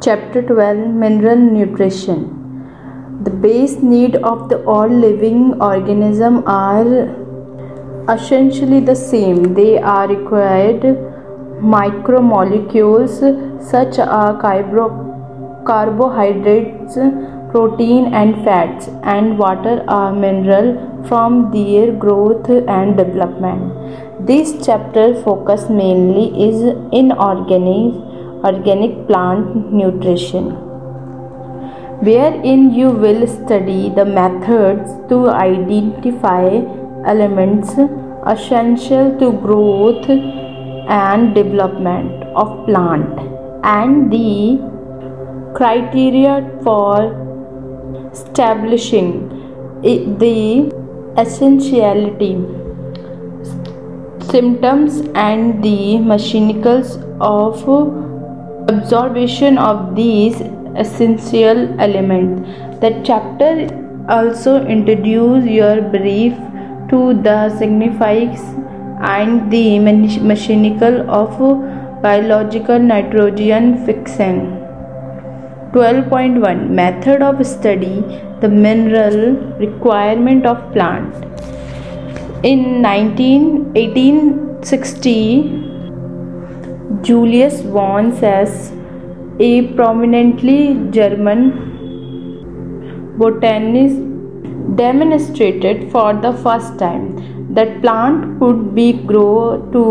Chapter 12 Mineral Nutrition The base need of the all living organism are essentially the same. They are required micromolecules such as carbohydrates, protein and fats and water are mineral from their growth and development. This chapter focus mainly is inorganic organic plant nutrition. Wherein you will study the methods to identify elements essential to growth and development of plant and the criteria for establishing the essentiality symptoms and the mechanicals of absorption of these essential elements. The chapter also introduce your brief to the significance and the mechanical of biological nitrogen fixing. 12.1 Method of study the mineral requirement of plant. In 19, 1860 Julius von Sachs, a prominently German botanist, demonstrated for the first time that plant could be grown to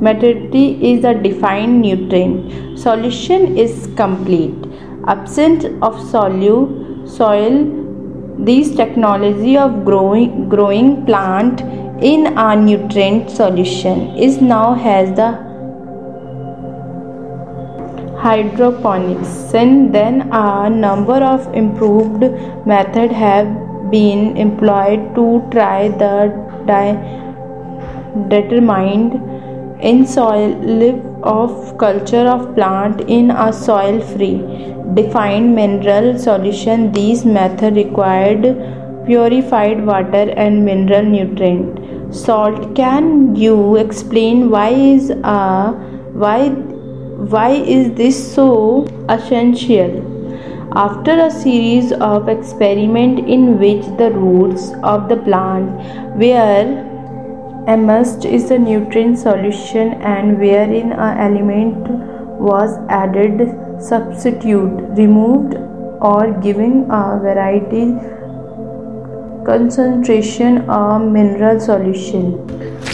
maturity is a defined nutrient solution is complete. Absent of solute soil, this technology of growing growing plant in a nutrient solution is now has the hydroponics. Since then, a number of improved methods have been employed to try the di- determined in soil live of culture of plant in a soil free defined mineral solution these method required purified water and mineral nutrient salt can you explain why is a why why is this so essential? After a series of experiments in which the roots of the plant were immersed in a nutrient solution and wherein an element was added, substitute, removed, or giving a variety concentration of mineral solution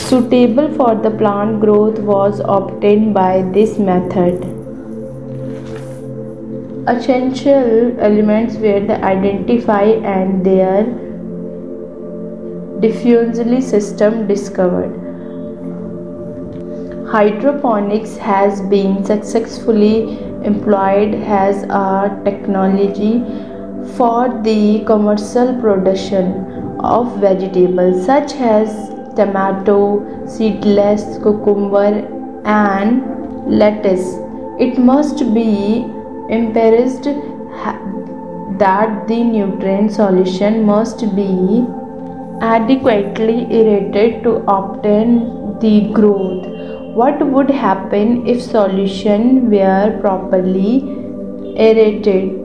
suitable for the plant growth was obtained by this method. Essential elements were identified and their diffusely system discovered. Hydroponics has been successfully employed as a technology for the commercial production of vegetables such as tomato, seedless cucumber, and lettuce. It must be emphasized that the nutrient solution must be adequately aerated to obtain the growth. What would happen if solution were properly aerated?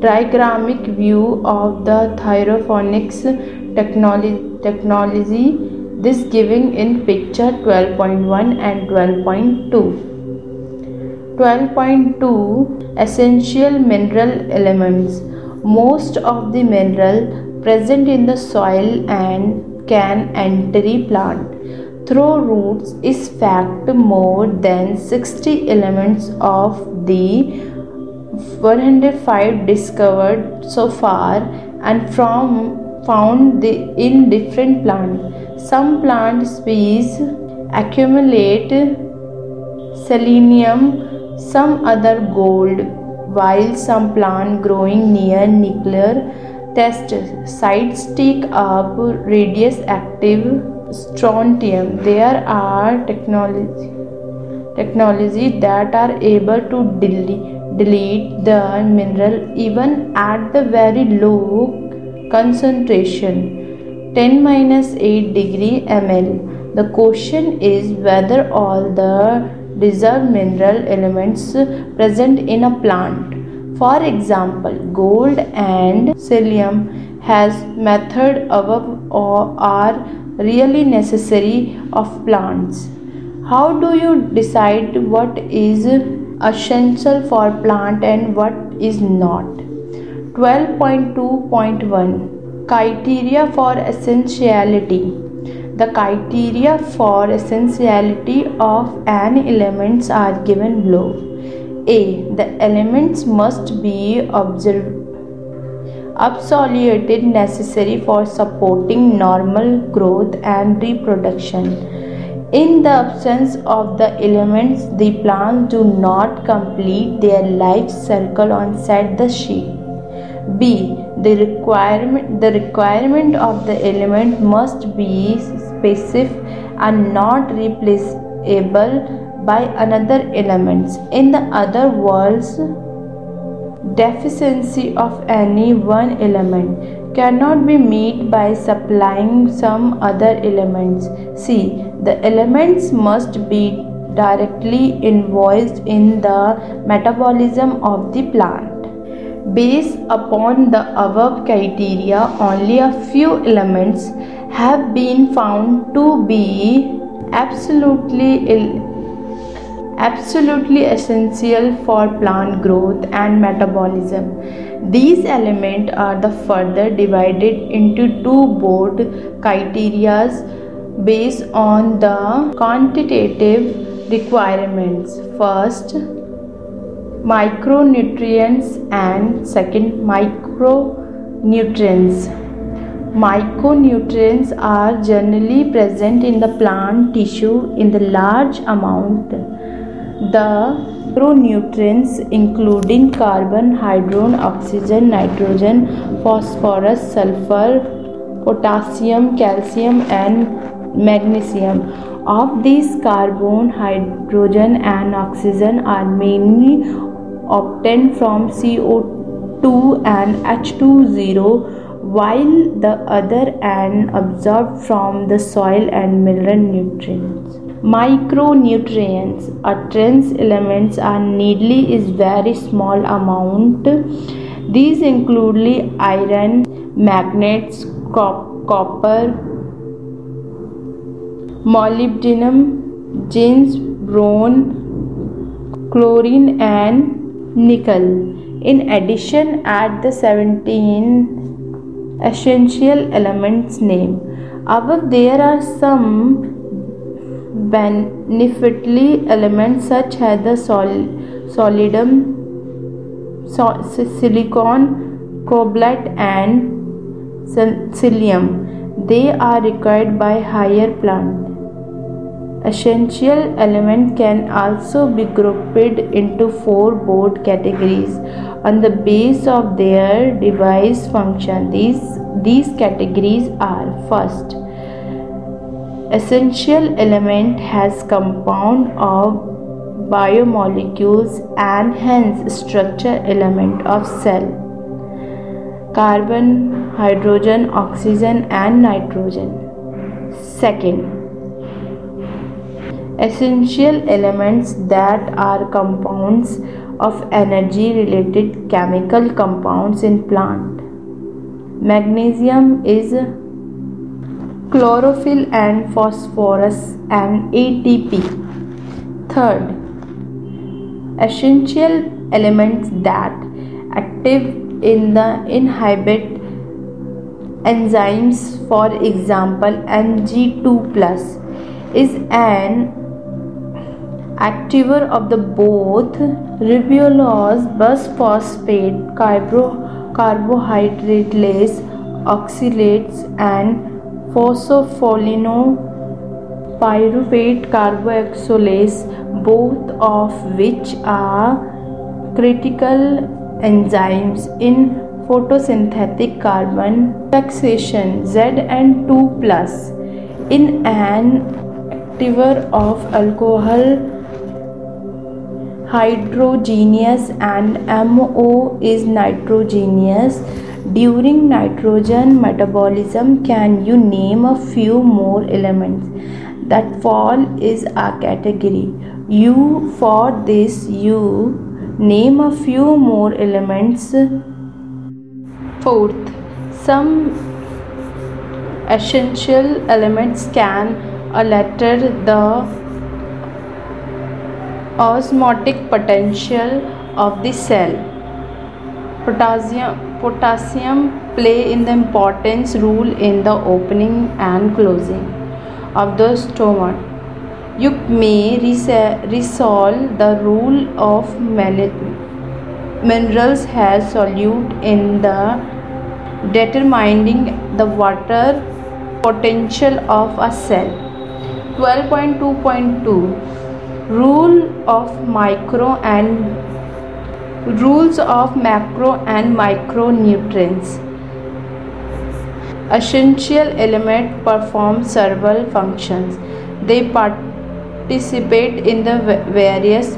Diagrammic view of the technology technology this giving in picture 12.1 and 12.2 12.2 essential mineral elements. Most of the mineral present in the soil and can enter plant. Through roots is fact more than 60 elements of the 105 discovered so far and from found in different plants. Some plant species accumulate selenium, some other gold, while some plant growing near nuclear test sites take up radioactive strontium. There are technology technology that are able to delete, delete the mineral even at the very low concentration 10 minus 8 degree ml. The question is whether all the reserve mineral elements present in a plant. For example, gold and selenium has method above or are really necessary of plants. How do you decide what is essential for plant and what is not? 12.2.1 Criteria for essentiality The criteria for essentiality of an elements are given below. A. The elements must be observed absolutely necessary for supporting normal growth and reproduction. In the absence of the elements, the plants do not complete their life cycle on set the sheet. B. The requirement the requirement of the element must be specific and not replaceable by another elements. In the other words, deficiency of any one element cannot be met by supplying some other elements. C. The elements must be directly involved in the metabolism of the plant. Based upon the above criteria, only a few elements have been found to be absolutely absolutely essential for plant growth and metabolism. These elements are the further divided into two broad criteria based on the quantitative requirements. First, micronutrients and second micronutrients. Micronutrients are generally present in the plant tissue in the large amount the macronutrients including carbon, hydrogen, oxygen, nitrogen, phosphorus, sulfur, potassium, calcium and magnesium. Of these carbon, hydrogen and oxygen are mainly obtained from CO2 and H2O while the other and absorbed from the soil and mineral nutrients. Micronutrients or trace elements are needly is very small amount. These include iron, magnets, copper, molybdenum, zinc, boron, chlorine and nickel. In addition, add the 17 essential elements name. Above there are some beneficially elements such as the sol- solidum, so- silicon, cobalt, and psyllium. They are required by higher plant. Essential element can also be grouped into four broad categories on the base of their device function. These, these categories are first essential element has compound of biomolecules and hence structure element of cell. Carbon hydrogen oxygen and nitrogen. Second essential elements that are compounds of energy related chemical compounds in plant. Magnesium is chlorophyll and phosphorus and ATP. Third, essential elements that active in the inhibit enzymes for example Ng2 plus is an activator of the both ribulose bisphosphate carbo, carbohydrateless oxalates and phospholipid carboxylase, both of which are critical enzymes in photosynthetic carbon fixation Z and 2 plus in an activator of alcohol hydrogenous and MO is nitrogenase during nitrogen metabolism, can you name a few more elements that fall is a category? You for this you name a few more elements. Fourth, some essential elements can alter the osmotic potential of the cell. Potassium, potassium play in the importance role in the opening and closing of the stomach. You may resolve the role of minerals has solute in the determining the water potential of a cell. 12.2.2 rule of micro and Rules of macro and micronutrients. Essential elements perform several functions. They participate in the various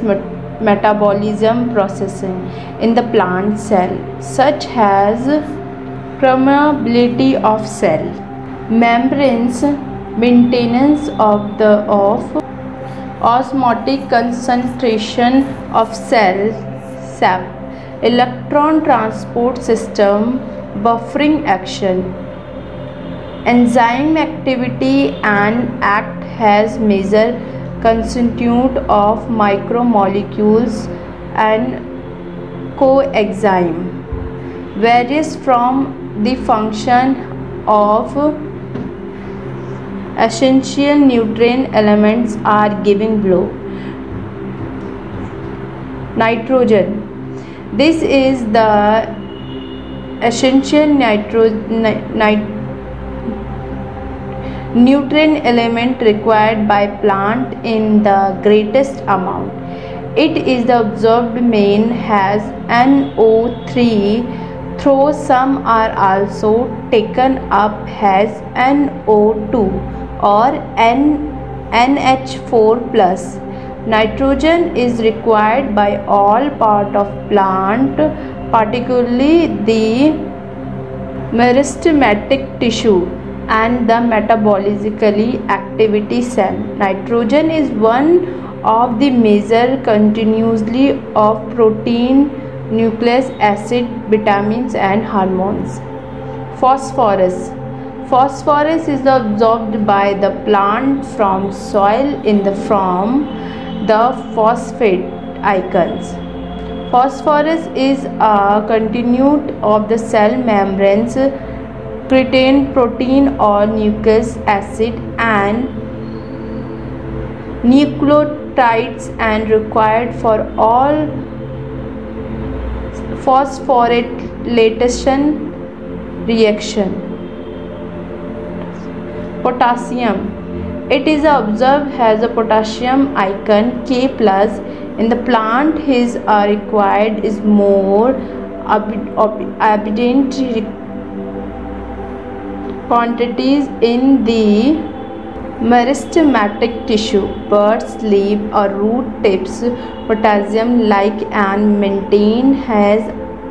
metabolism processing in the plant cell, such as permeability of cell, membranes, maintenance of the of osmotic concentration of cells 7. Electron transport system buffering action. Enzyme activity and act has major constituent of micromolecules and coenzyme varies from the function of essential nutrient elements are giving below nitrogen this is the essential nitro, nit, nutrient element required by plant in the greatest amount it is the absorbed main has NO3 though some are also taken up as NO2 or N, NH4 plus. Nitrogen is required by all part of plant, particularly the meristematic tissue and the metabolically activity cell. Nitrogen is one of the major continuously of protein, nucleic acid, vitamins and hormones. Phosphorus Phosphorus is absorbed by the plant from soil in the form the phosphate icons. Phosphorus is a constituent of the cell membranes, contain protein or nucleic acid and nucleotides and required for all phosphorylation reaction potassium it is observed has a potassium ion K plus. In the plant his are required is more abundant quantities in the meristematic tissue birds leaf or root tips potassium like and maintain has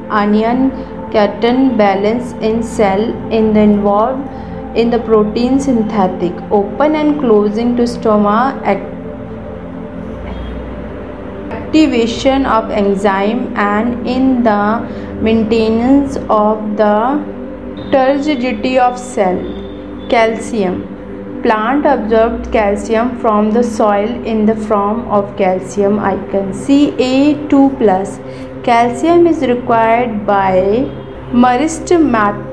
onion cation balance in cell in the involved in the protein synthetic open and closing to stoma activation of enzyme and in the maintenance of the turgidity of cell calcium. Plant absorbed calcium from the soil in the form of calcium. Ion Ca2 plus. Calcium is required by meristematic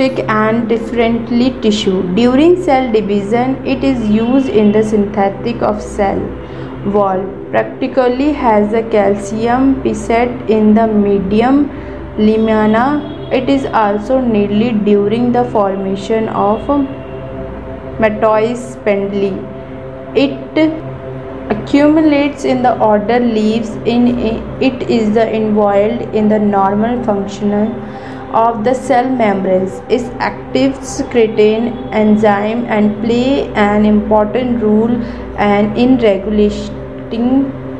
and differently tissue. During cell division, it is used in the synthetic of cell wall. Practically has a calcium pectate in the medium lamina. It is also needed during the formation of mitosis spindle. It accumulates in the order leaves in it is the involved in the normal functional of the cell membranes is active secretin enzyme and play an important role and in regulating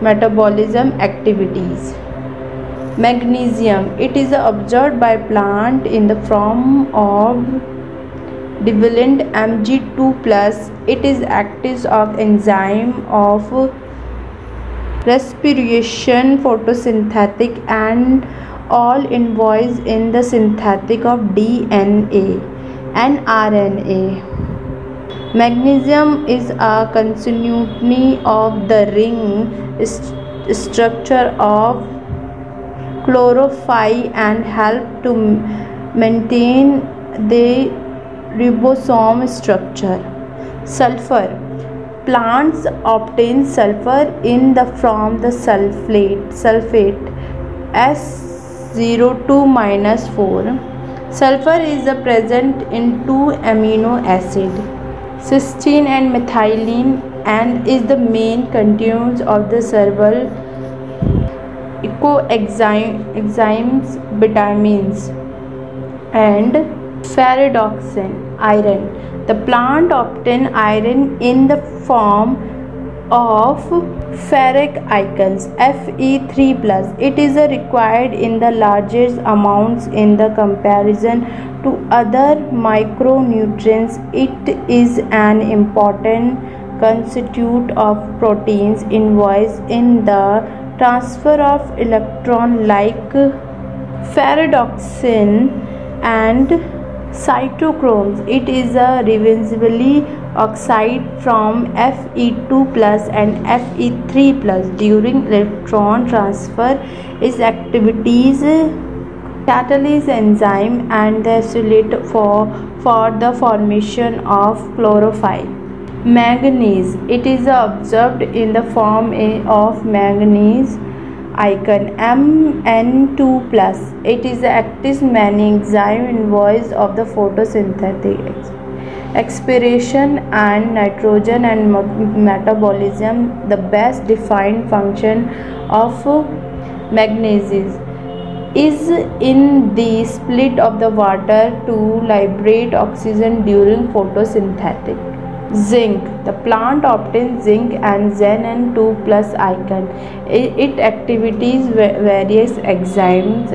metabolism activities. Magnesium it is observed by plant in the form of divalent mg2 plus. It is active of enzyme of respiration, photosynthetic, and all involved in the synthetic of DNA and RNA. Magnesium is a constituent of the ring st- structure of chlorophyll and help to maintain the ribosome structure. Sulfur plants obtain sulfur in the from the sulfate sulfate S02 minus 4 sulfur is present in two amino acid cysteine and methionine and is the main constituents of the several ecoenzymes vitamins and ferredoxin iron. The plant obtains iron in the form of ferric ions Fe3+. It is uh, required in the largest amounts in the comparison to other micronutrients. It is an important constituent of proteins involved in the transfer of electron like ferredoxin and cytochromes it is a reversibly oxide from fe2 plus and fe3 plus. During electron transfer its activities catalyze enzyme and the isolate for for the formation of chlorophyll. Manganese. It is observed in the form of manganese icon Mn2 plus. It is the active enzyme involved of the photosynthetic expiration and nitrogen and metabolism the best defined function of uh, magnesium. Is in the split of the water to liberate oxygen during photosynthetic zinc. The plant obtains zinc and zn2 plus icon it, it activities various enzymes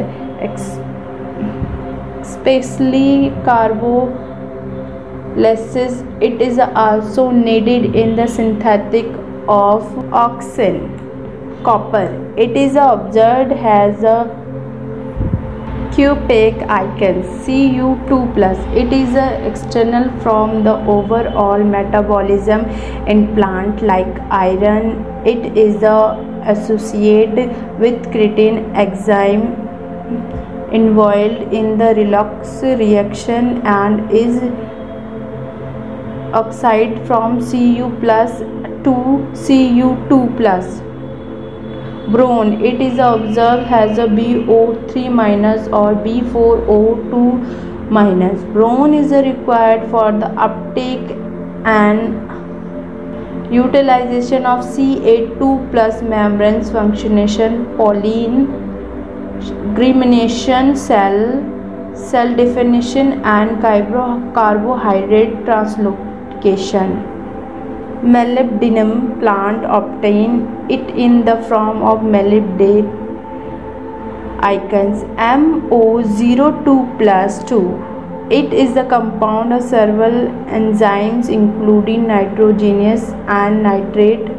especially carbolysis it is also needed in the synthetic of auxin copper. It is observed as a cupric icon Cu2 plus it is external from the overall metabolism in plant like iron. It is associated with creatine enzyme involved in the redox reaction and is oxide from Cu plus to Cu2 plus Boron it is observed has a BO3 minus or B4O2 minus. Boron is required for the uptake and utilization of Ca2 plus membrane functionation pollen, germination, cell, cell definition and carbohydrate translocation molybdenum plant obtain it in the form of molybdenate icons MO02 plus 2 it is the compound of several enzymes including nitrogenase and nitrate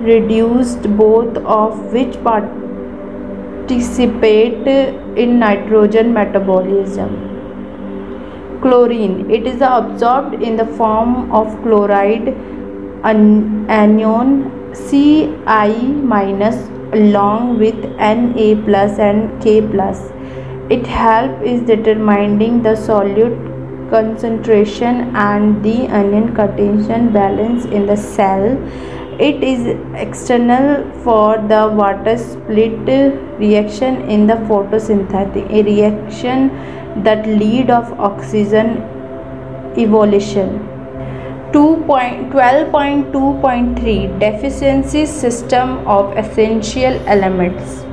reduced both of which participate in nitrogen metabolism chlorine. It is absorbed in the form of chloride anion Ci minus along with Na plus and K plus. It help is determining the solute concentration and the anion cation balance in the cell. It is external for the water split reaction in the photosynthetic reaction that lead of oxygen evolution. 12.2.3 deficiency system of essential elements.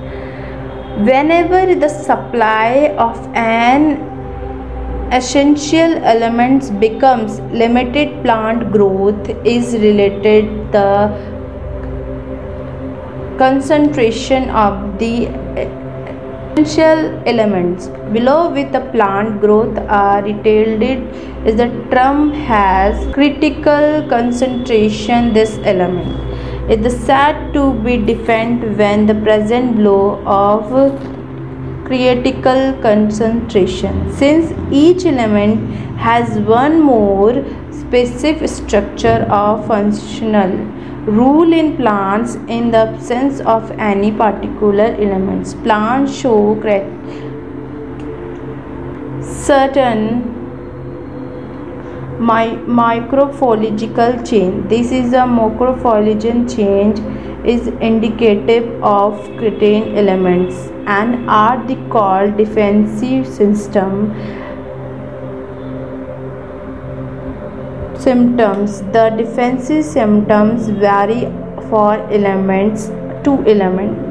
Whenever the supply of an essential elements becomes limited plant growth is related the concentration of the essential elements. Below with the plant growth are detailed. Is the term has critical concentration this element. Is said to be defined when the present blow of critical concentration. Since each element has one more specific structure or functional rule in plants in the absence of any particular elements. Plants show certain my- morphological change. This is a morphological change is indicative of certain elements and are the called defensive system symptoms. The defensive symptoms vary for elements to element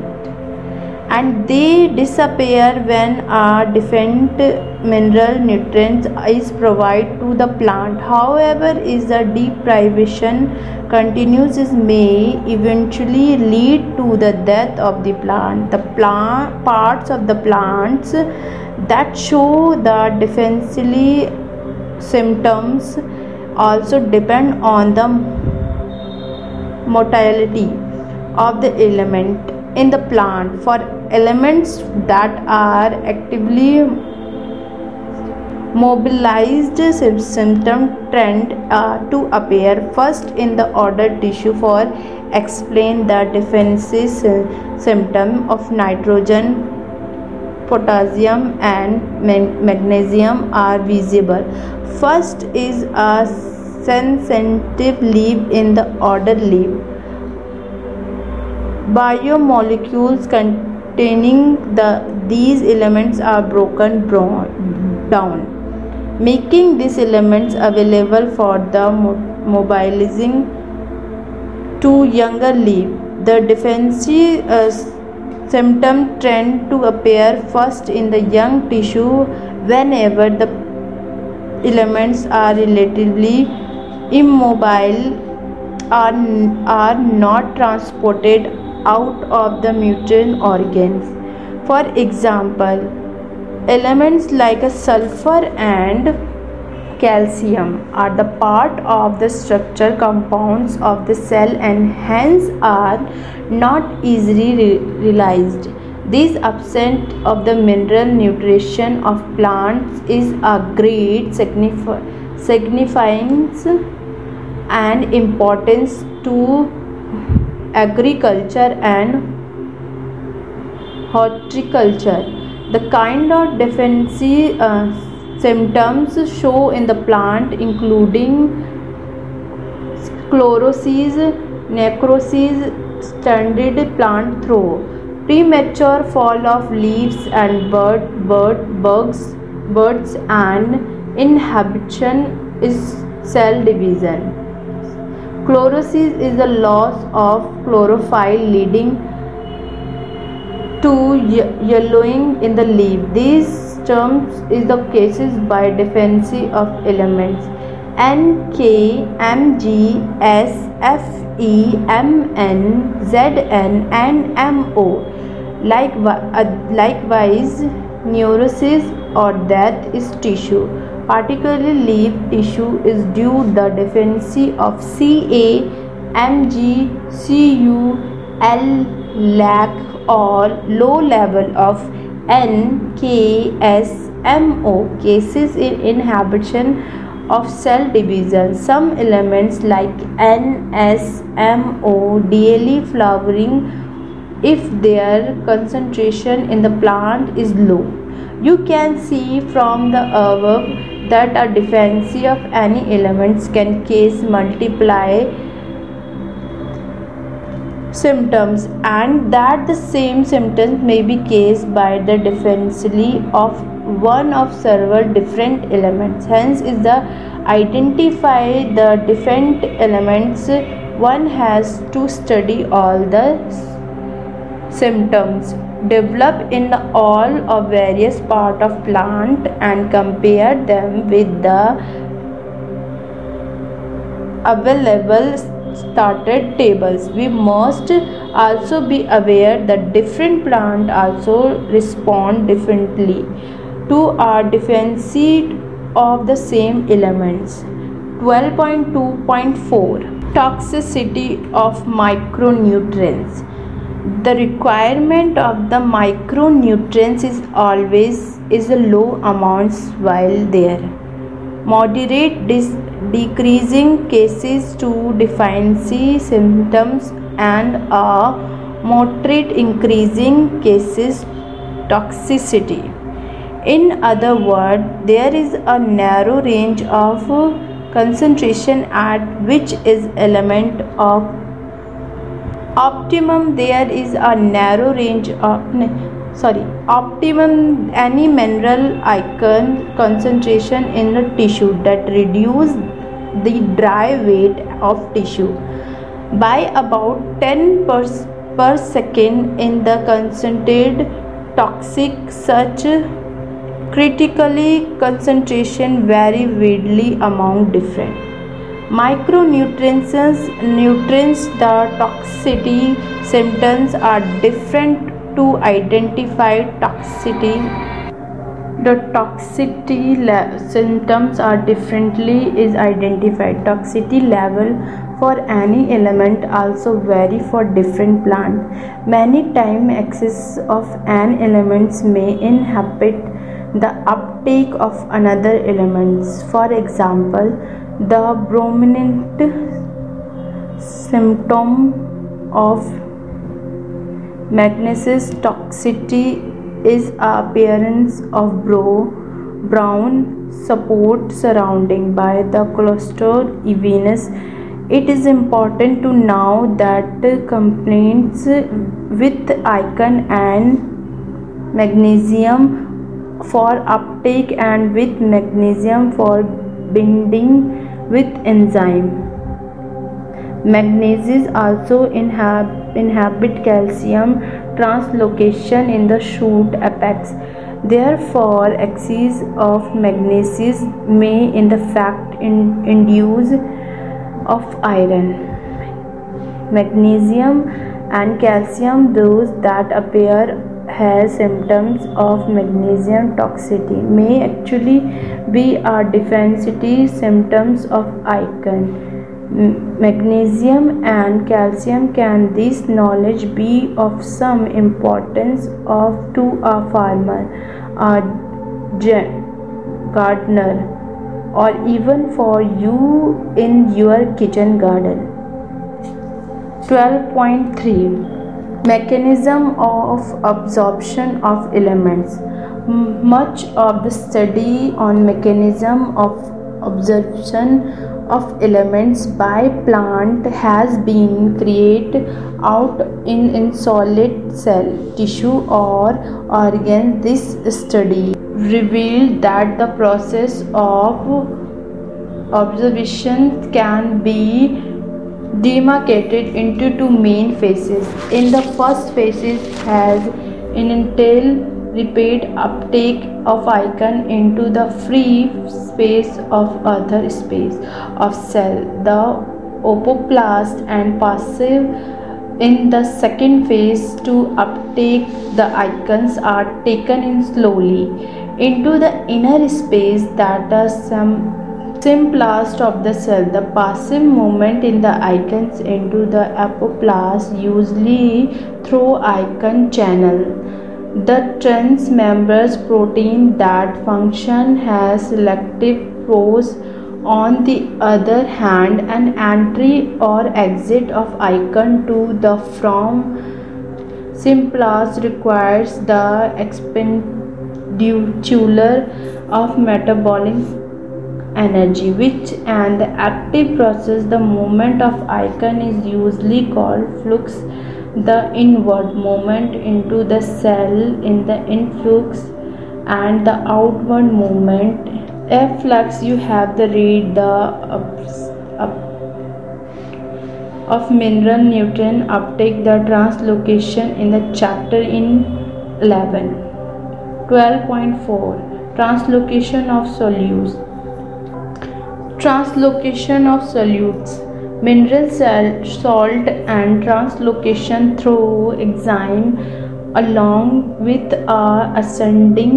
and they disappear when a different mineral nutrients is provided to the plant. However is the deprivation continues may eventually lead to the death of the plant. The plant parts of the plants that show the defensively symptoms also depend on the motility of the element in the plant. For elements that are actively mobilized symptom trend uh, to appear first in the order tissue for explain the defensive symptom of nitrogen potassium and magnesium are visible. First is a sensitive leaf in the order leaf. Biomolecules containing the these elements are broken down. Making these elements available for the mobilizing to younger leaf. The defensive uh, symptom trend to appear first in the young tissue whenever the elements are relatively immobile are, are not transported out of the mutant organs. For example, elements like a sulfur and calcium are the part of the structure compounds of the cell and hence are not easily re- realized. This absence of the mineral nutrition of plants is a great significance and importance to agriculture and horticulture. The kind of defensive uh, symptoms show in the plant including chlorosis, necrosis, stunted plant throw, premature fall of leaves and bird, bird bugs, birds and inhibition is cell division. Chlorosis is the loss of chlorophyll leading to yellowing in the leaf. These terms is the cases by deficiency of elements N, K, M, G, S, F, E, M, N, Z, N, and M, O. Likewise, uh, necrosis or death is tissue particularly leaf tissue is due the deficiency of C A M G C U L lack or low level of N, K, S, Mo cases in inhibition of cell division. Some elements like NSMO daily flowering if their concentration in the plant is low. You can see from the above that a deficiency of any elements can cause multiply symptoms and that the same symptoms may be caused by the deficiency of one of several different elements. Hence is the identify the different elements one has to study all the symptoms. Develop in all of various part of plant and compare them with the available started tables. We must also be aware that different plant also respond differently to our deficiency of the same elements. 12.2.4 toxicity of micronutrients. The requirement of the micronutrients is always is a low amounts while there. Moderate dis- decreasing cases to deficiency symptoms and a moderate increasing cases toxicity. In other words there is a narrow range of concentration at which is element of optimum. There is a narrow range of sorry optimum any mineral ion concentration in the tissue that reduce the dry weight of tissue by about 10 per, per second in the concentrated toxic such critically concentration vary widely among different micronutrients nutrients the toxicity symptoms are different to identify toxicity. The toxicity symptoms are differently is identified. Toxicity level for any element also vary for different plant. Many time excess of an elements may inhibit the uptake of another elements. For example the prominent symptom of magnesium toxicity is appearance of bro, brown support surrounding by the cluster venous it is important to know that complaints with iron and magnesium for uptake and with magnesium for binding with enzyme. Magnesium also inhab inhabit calcium translocation in the shoot apex. Therefore, excess of magnesium may in the fact in, induce of iron. Magnesium and calcium those that appear has symptoms of magnesium toxicity may actually be a deficiency symptoms of iron magnesium and calcium can this knowledge be of some importance of to a farmer a gardener or even for you in your kitchen garden? 12.3 mechanism of absorption of elements. Much of the study on mechanism of absorption of elements by plant has been carried out in, in solid cell tissue or organ this study revealed that the process of absorption can be demarcated into two main phases. In the first phases has an entail repeat uptake of icon into the free space of other space of cell, the otoplast and passive in the second phase to uptake the icons are taken in slowly into the inner space that are some Symplast of the cell. The passive movement in the icons into the apoplast usually through icon channel. The transmembrane protein that function has selective pores on the other hand an entry or exit of ion to the from symplast requires the expenditure of metabolic energy which and the active process the movement of ion is usually called flux the inward movement into the cell in the influx and the outward movement. Flux you have the read the of mineral nutrient uptake the translocation in the chapter in 11 12.4 translocation of solutes. Translocation of solutes mineral salt and translocation through enzyme along with a ascending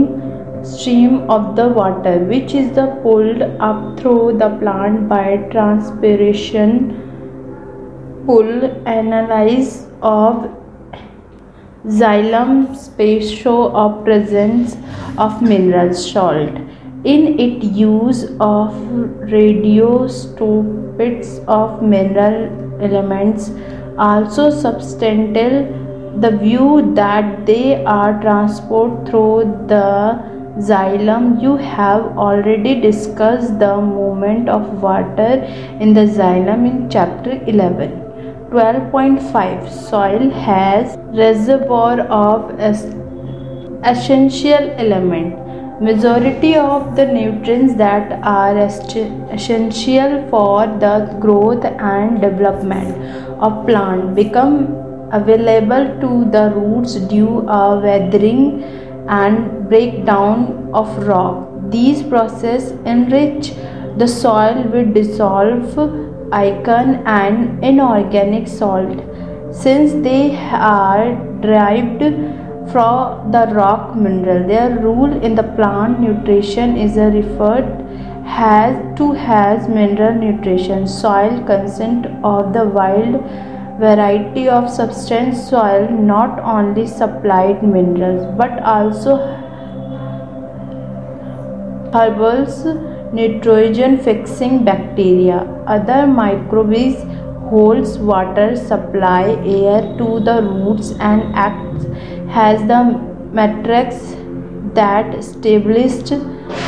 stream of the water which is the pulled up through the plant by transpiration pull analysis of xylem space show of presence of mineral salt in its use of radioisotopes of mineral elements also substantial the view that they are transported through the xylem. You have already discussed the movement of water in the xylem in chapter 11 12.5 soil has reservoir of essential element majority of the nutrients that are essential for the growth and development of plant become available to the roots due a weathering and breakdown of rock. These processes enrich the soil with dissolved iron and inorganic salt. Since they are derived from the rock mineral. Their role in the plant nutrition is referred has to has mineral nutrition. Soil consist of the wild variety of substance soil not only supplied minerals but also herbals nitrogen fixing bacteria other microbes holds water supply air to the roots and acts has the matrix that established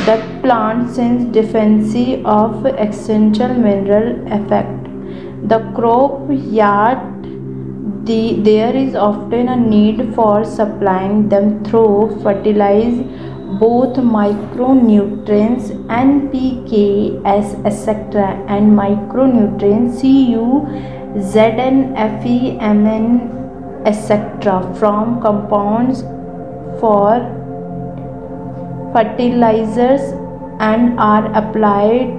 the plant since deficiency of essential mineral effect. The crop yard the, there is often a need for supplying them through fertilizer both micronutrients NPK etc and micronutrients Cu, Zn, Fe, Mn etc. from compounds for fertilizers and are applied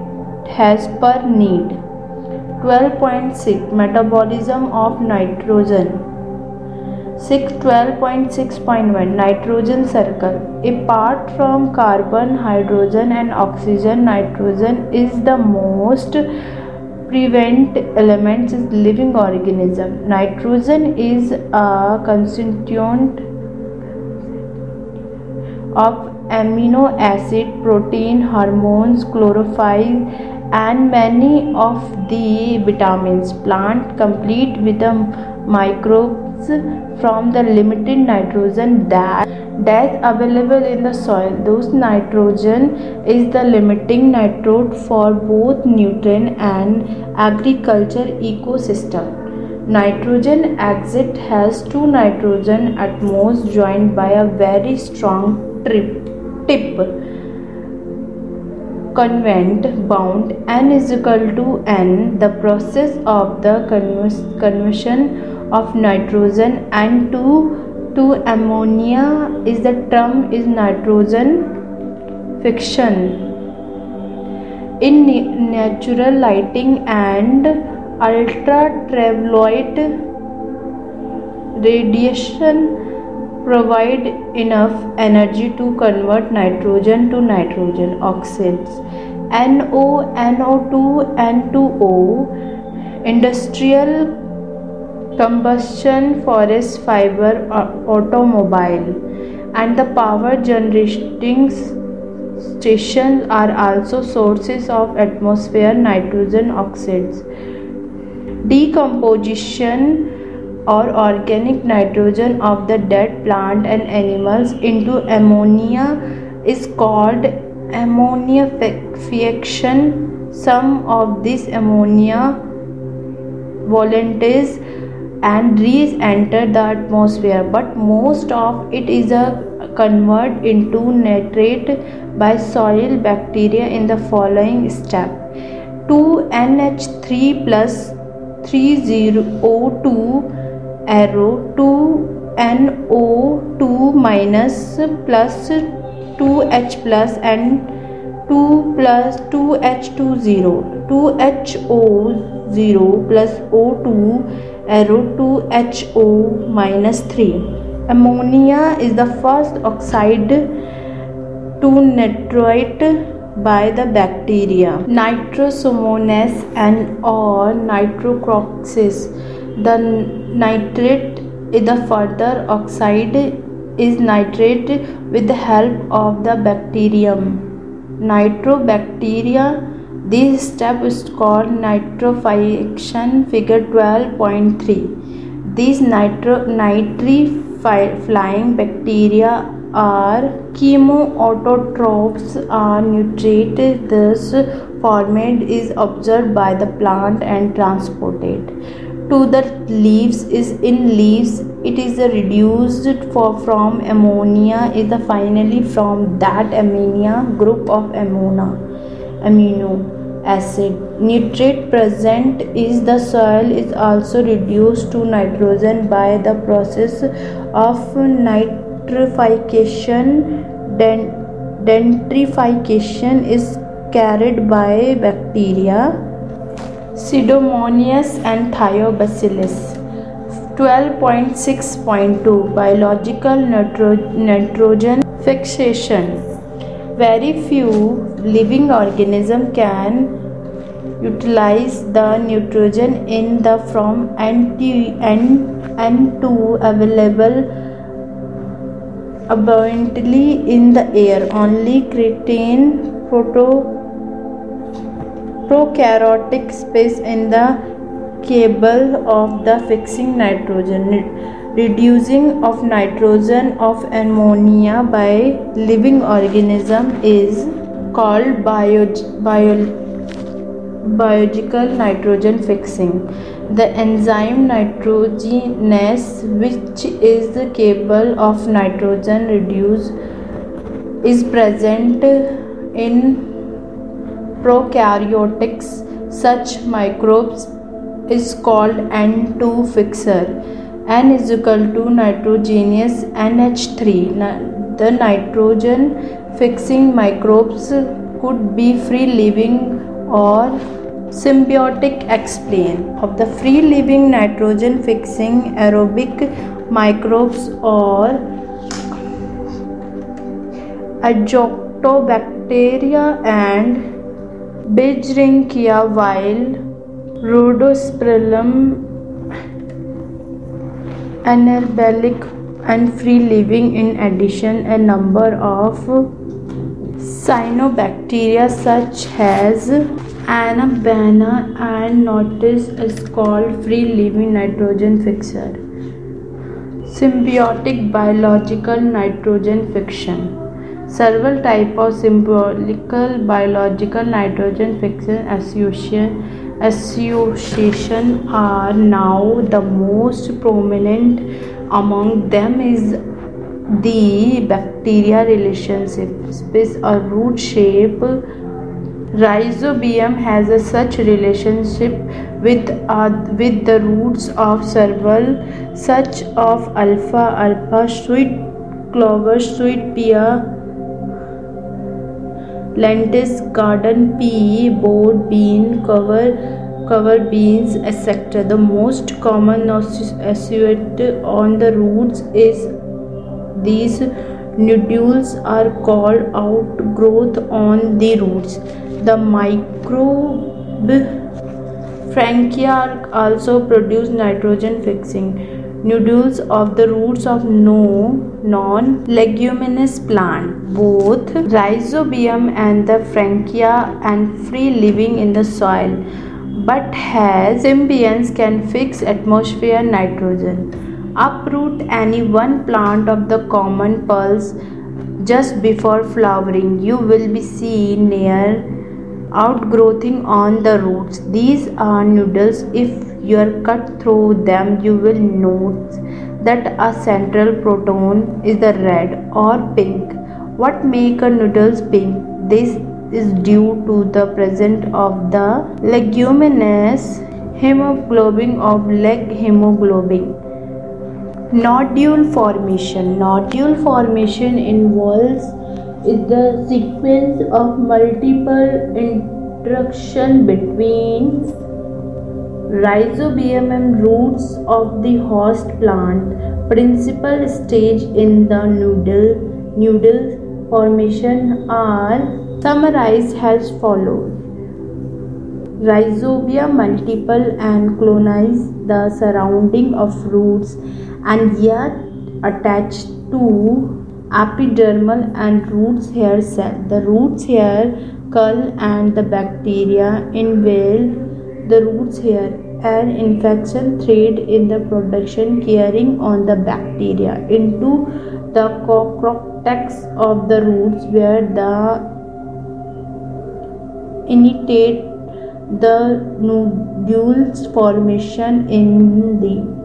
as per need. 12.6 Metabolism of nitrogen 612.6.1 Nitrogen circle Apart from carbon, hydrogen and oxygen, nitrogen is the most prevent elements is living organism. Nitrogen is a constituent of amino acid, protein, hormones, chlorophyll, and many of the vitamins. Plant complete with the microbes from the limited nitrogen that that's available in the soil. Those nitrogen is the limiting nitrate for both nutrient and agriculture ecosystem. Nitrogen exit has two nitrogen atoms joined by a very strong trip, tip. Convent bound n is equal to n. The process of the conversion of nitrogen and two to ammonia is the term is nitrogen fiction. In natural lighting and ultra ultraviolet radiation provide enough energy to convert nitrogen to nitrogen oxides. NO, NO2, N2O industrial combustion forest fiber automobile. And the power generating stations are also sources of atmosphere nitrogen oxides. Decomposition or organic nitrogen of the dead plant and animals into ammonia is called ammonification some of this ammonia volatiles and re-enter the atmosphere but most of it is uh, a convert into nitrate by soil bacteria in the following step. 2NH3 plus 3O2 arrow 2NO2 minus plus 2H plus and 2 plus 2H20 2HO0 plus O2 arrow to HO minus 3. Ammonia is the first oxide to nitrate by the bacteria. Nitrosomonas and or Nitrococcus The nitrate is the further oxide is nitrate with the help of the bacterium. Nitrobacteria. This step is called nitrification. Figure 12.3. These nitro nitrifying bacteria are chemoautotrophs are nutrient thus formed is absorbed by the plant and transported to the leaves is in leaves it is reduced for from ammonia is finally from that ammonia group of ammonia amino acid nitrate present is the soil is also reduced to nitrogen by the process of nitrification denitrification is carried by bacteria Pseudomonas and Thiobacillus. 12.6.2 Biological nitro- nitrogen fixation. Very few living organism can utilize the nitrogen in the from and and to available abundantly in the air. Only creatine proto prokaryotic space in the cable of the fixing nitrogen reducing of nitrogen of ammonia by living organism is called bio, bio, biological nitrogen fixing the enzyme nitrogenase which is the cable of nitrogen reduce is present in prokaryotics such microbes is called N2 fixer. N is equal to nitrogenase NH3. The nitrogen fixing microbes could be free living or symbiotic explain. Of the free living nitrogen fixing aerobic microbes or azotobacteria and Beijernickia while Rhodospirillum anaerobic and free living in addition a number of cyanobacteria such as Anabaena and Nostoc is called free living nitrogen fixer. Symbiotic biological nitrogen fiction Several types of symbiotic biological nitrogen fixation association, association are now the most prominent among them is the bacteria relationship space or root shape rhizobium has a such relationship with uh, with the roots of several such of alpha alpha sweet clover sweet pea lentils, garden pea, board bean, cover cover beans, etc. The most common associate on the roots is these nodules are called outgrowth on the roots. The microbe Frankia also produce nitrogen fixing nodules of the roots of no non-leguminous plant. Both rhizobium and the frankia and free living in the soil but has symbionts can fix atmosphere nitrogen. Uproot any one plant of the common pulse just before flowering. You will be seen near outgrowing on the roots. These are noodles. If you are cut through them you will note that a central proton is the red or pink what make a noodles pink this is due to the presence of the leguminous hemoglobin of leg hemoglobin nodule formation nodule formation involves the sequence of multiple interaction between Rhizobium roots of the host plant. Principal stage in the noodle noodle formation are summarized as follows. Rhizobia multiple and colonize the surrounding of roots and yet attached to epidermal and roots hair cell. The roots hair curl and the bacteria invade the roots hair an infection thread in the production carrying on the bacteria into the cortex of the roots where the initiate the nodules formation in the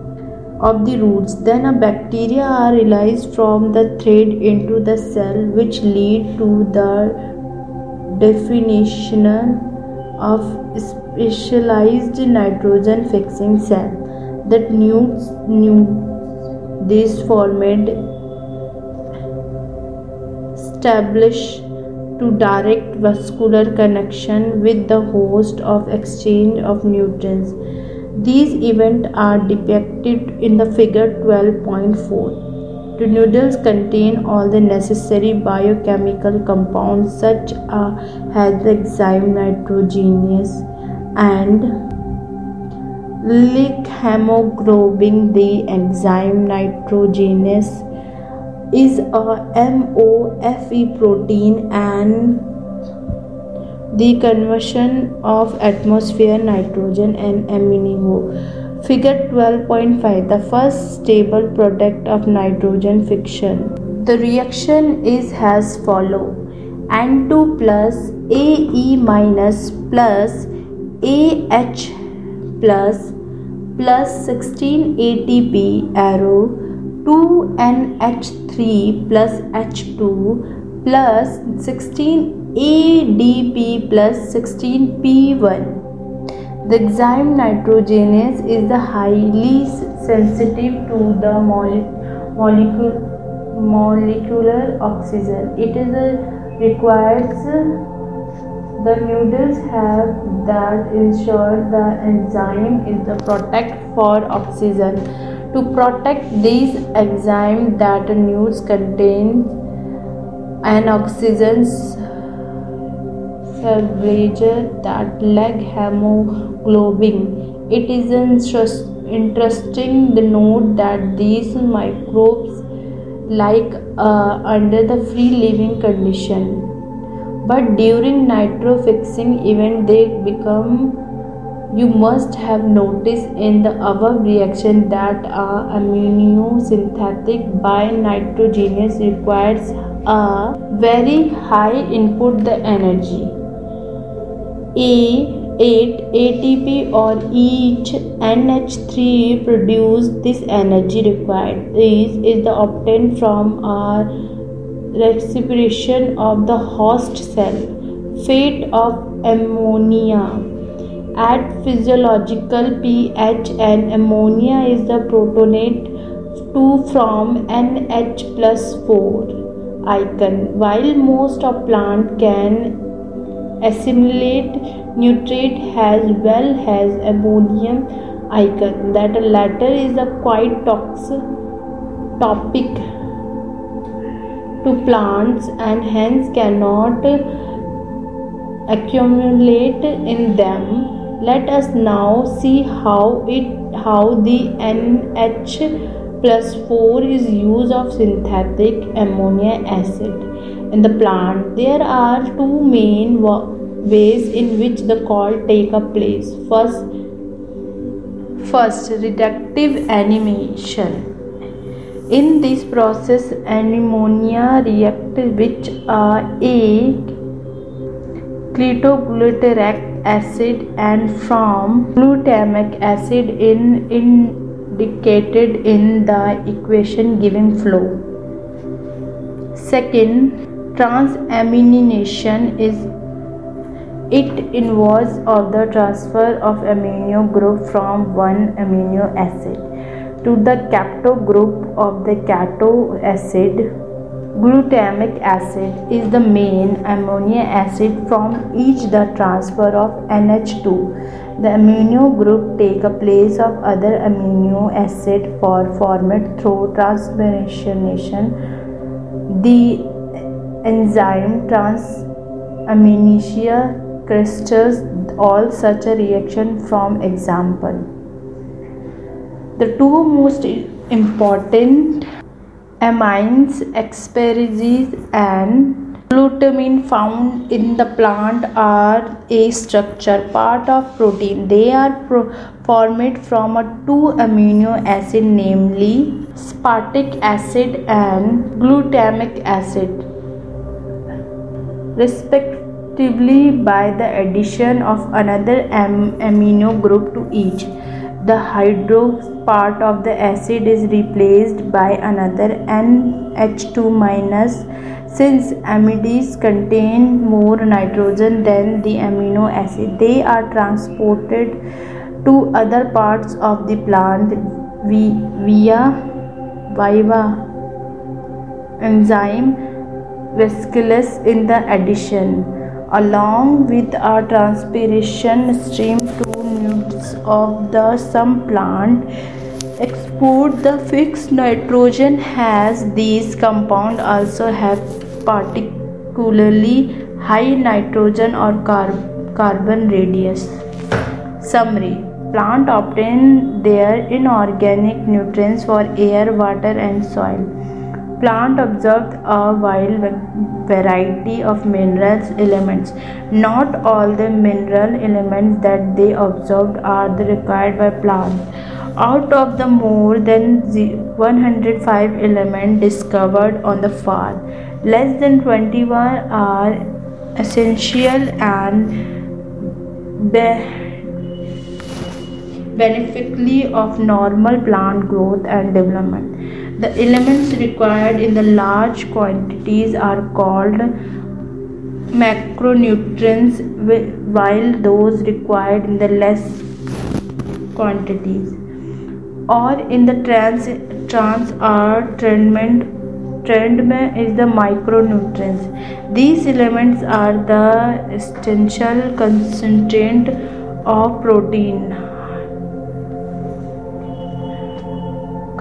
of the roots then a bacteria are released from the thread into the cell which lead to the definition of specialized nitrogen fixing cell. That nudes this formed establish to direct vascular connection with the host of exchange of nutrients these events are depicted in the figure 12.4 the noodles contain all the necessary biochemical compounds such as the enzyme nitrogenase and like hemoglobin the enzyme nitrogenase is a MOFE protein and the conversion of atmosphere nitrogen and amino. Figure 12.5 The first stable product of nitrogen fiction. The reaction is as follow N2 plus AE minus plus AH plus plus 16 ATP arrow 2NH3 plus H2 plus 16 ADP plus 16 P1. The enzyme nitrogenase is the highly sensitive to the molecule, molecular oxygen. It is a requires the noodles have that ensure the enzyme is the protect for oxygen. To protect these enzyme that noodles contain an oxygen salvage that leghemoglobin. It is interesting to note that these microbes like uh, under the free living condition but during nitro fixing event they become you must have noticed in the above reaction that a amino-synthetic by nitrogenase requires a very high input the energy a 8 ATP or each NH3 produce this energy required. This is the obtained from our respiration of the host cell, fate of ammonia. At physiological pH and ammonia is the protonate 2 from NH plus 4 icon. While most of plant can assimilate nutrient as well as ammonium icon that latter is a quite toxic topic to plants and hence cannot accumulate in them. Let us now see how it how the nh plus 4 is use of synthetic ammonia acid in the plant there are two main ways in which the call take a place first first reductive amination in this process, ammonia react with uh, a glutaric acid and from glutamic acid in indicated in the equation giving flow. Second, transamination is it involves of the transfer of amino group from one amino acid to the keto group of the keto acid. Glutamic acid is the main ammonia acid from each the transfer of NH2. The amino group take a place of other amino acid for formed through transamination. The enzyme transaminase crystals all such a reaction from example. The two most important amines, asparagine and glutamine found in the plant are a structure part of protein. They are pro- formed from a two amino acid namely aspartic acid and glutamic acid respectively by the addition of another am- amino group to each. The hydrox part of the acid is replaced by another NH2 minus since amides contain more nitrogen than the amino acid, they are transported to other parts of the plant via viva enzyme vesicles in the addition along with a transpiration stream to nudes of the some plant export the fixed nitrogen has these compound also have particularly high nitrogen or carb- carbon radius. Summary plant obtain their inorganic nutrients for air water and soil plant absorbs a wide variety of minerals elements not all the mineral elements that they absorb are required by plants out of the more than 105 elements discovered on the farm, less than 21 are essential and beneficially of normal plant growth and development. The elements required in the large quantities are called macronutrients while those required in the less quantities. Or in the trans trans or treatment is the micronutrients. These elements are the essential constituent of protein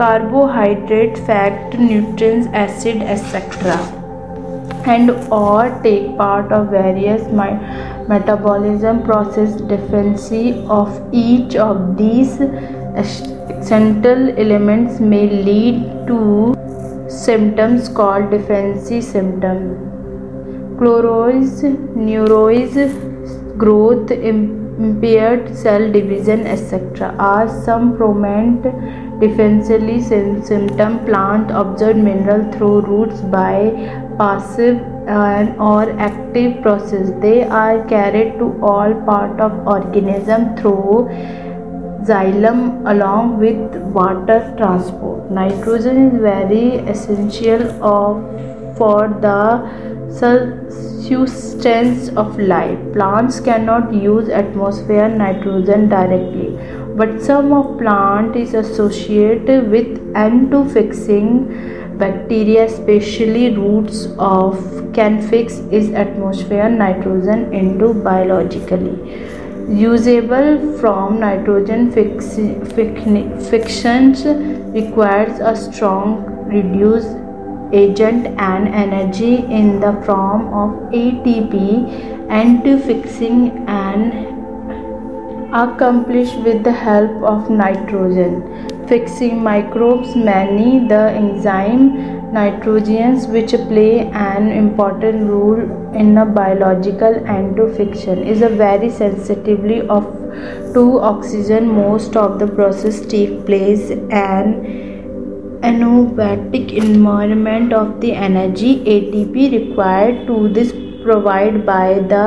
carbohydrate fat nutrients acid etc and or take part of various metabolism process deficiency of each of these Central elements may lead to symptoms called deficiency symptom. Chlorosis, necrosis, growth, impaired cell division, etc. are some prominent deficiency symptom. Plant absorb mineral through roots by passive and or active process. They are carried to all part of organism through xylem along with water transport. Nitrogen is very essential of, for the subsistence of life. Plants cannot use atmosphere nitrogen directly, but some of plant is associated with N2 bacteria, especially roots of can fix is atmosphere nitrogen into biologically usable from nitrogen fixations requires a strong reduce agent and energy in the form of ATP anti-fixing and accomplished with the help of nitrogen. Fixing microbes many the enzyme nitrogenase which play an important role in a biological antifiction is a very sensitively of to oxygen. Most of the process take place and anaerobic environment of the energy ATP required to this provided by the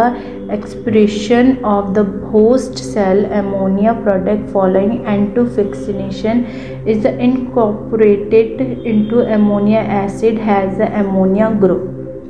expression of the host cell ammonia product following antification is incorporated into ammonia acid has the ammonia group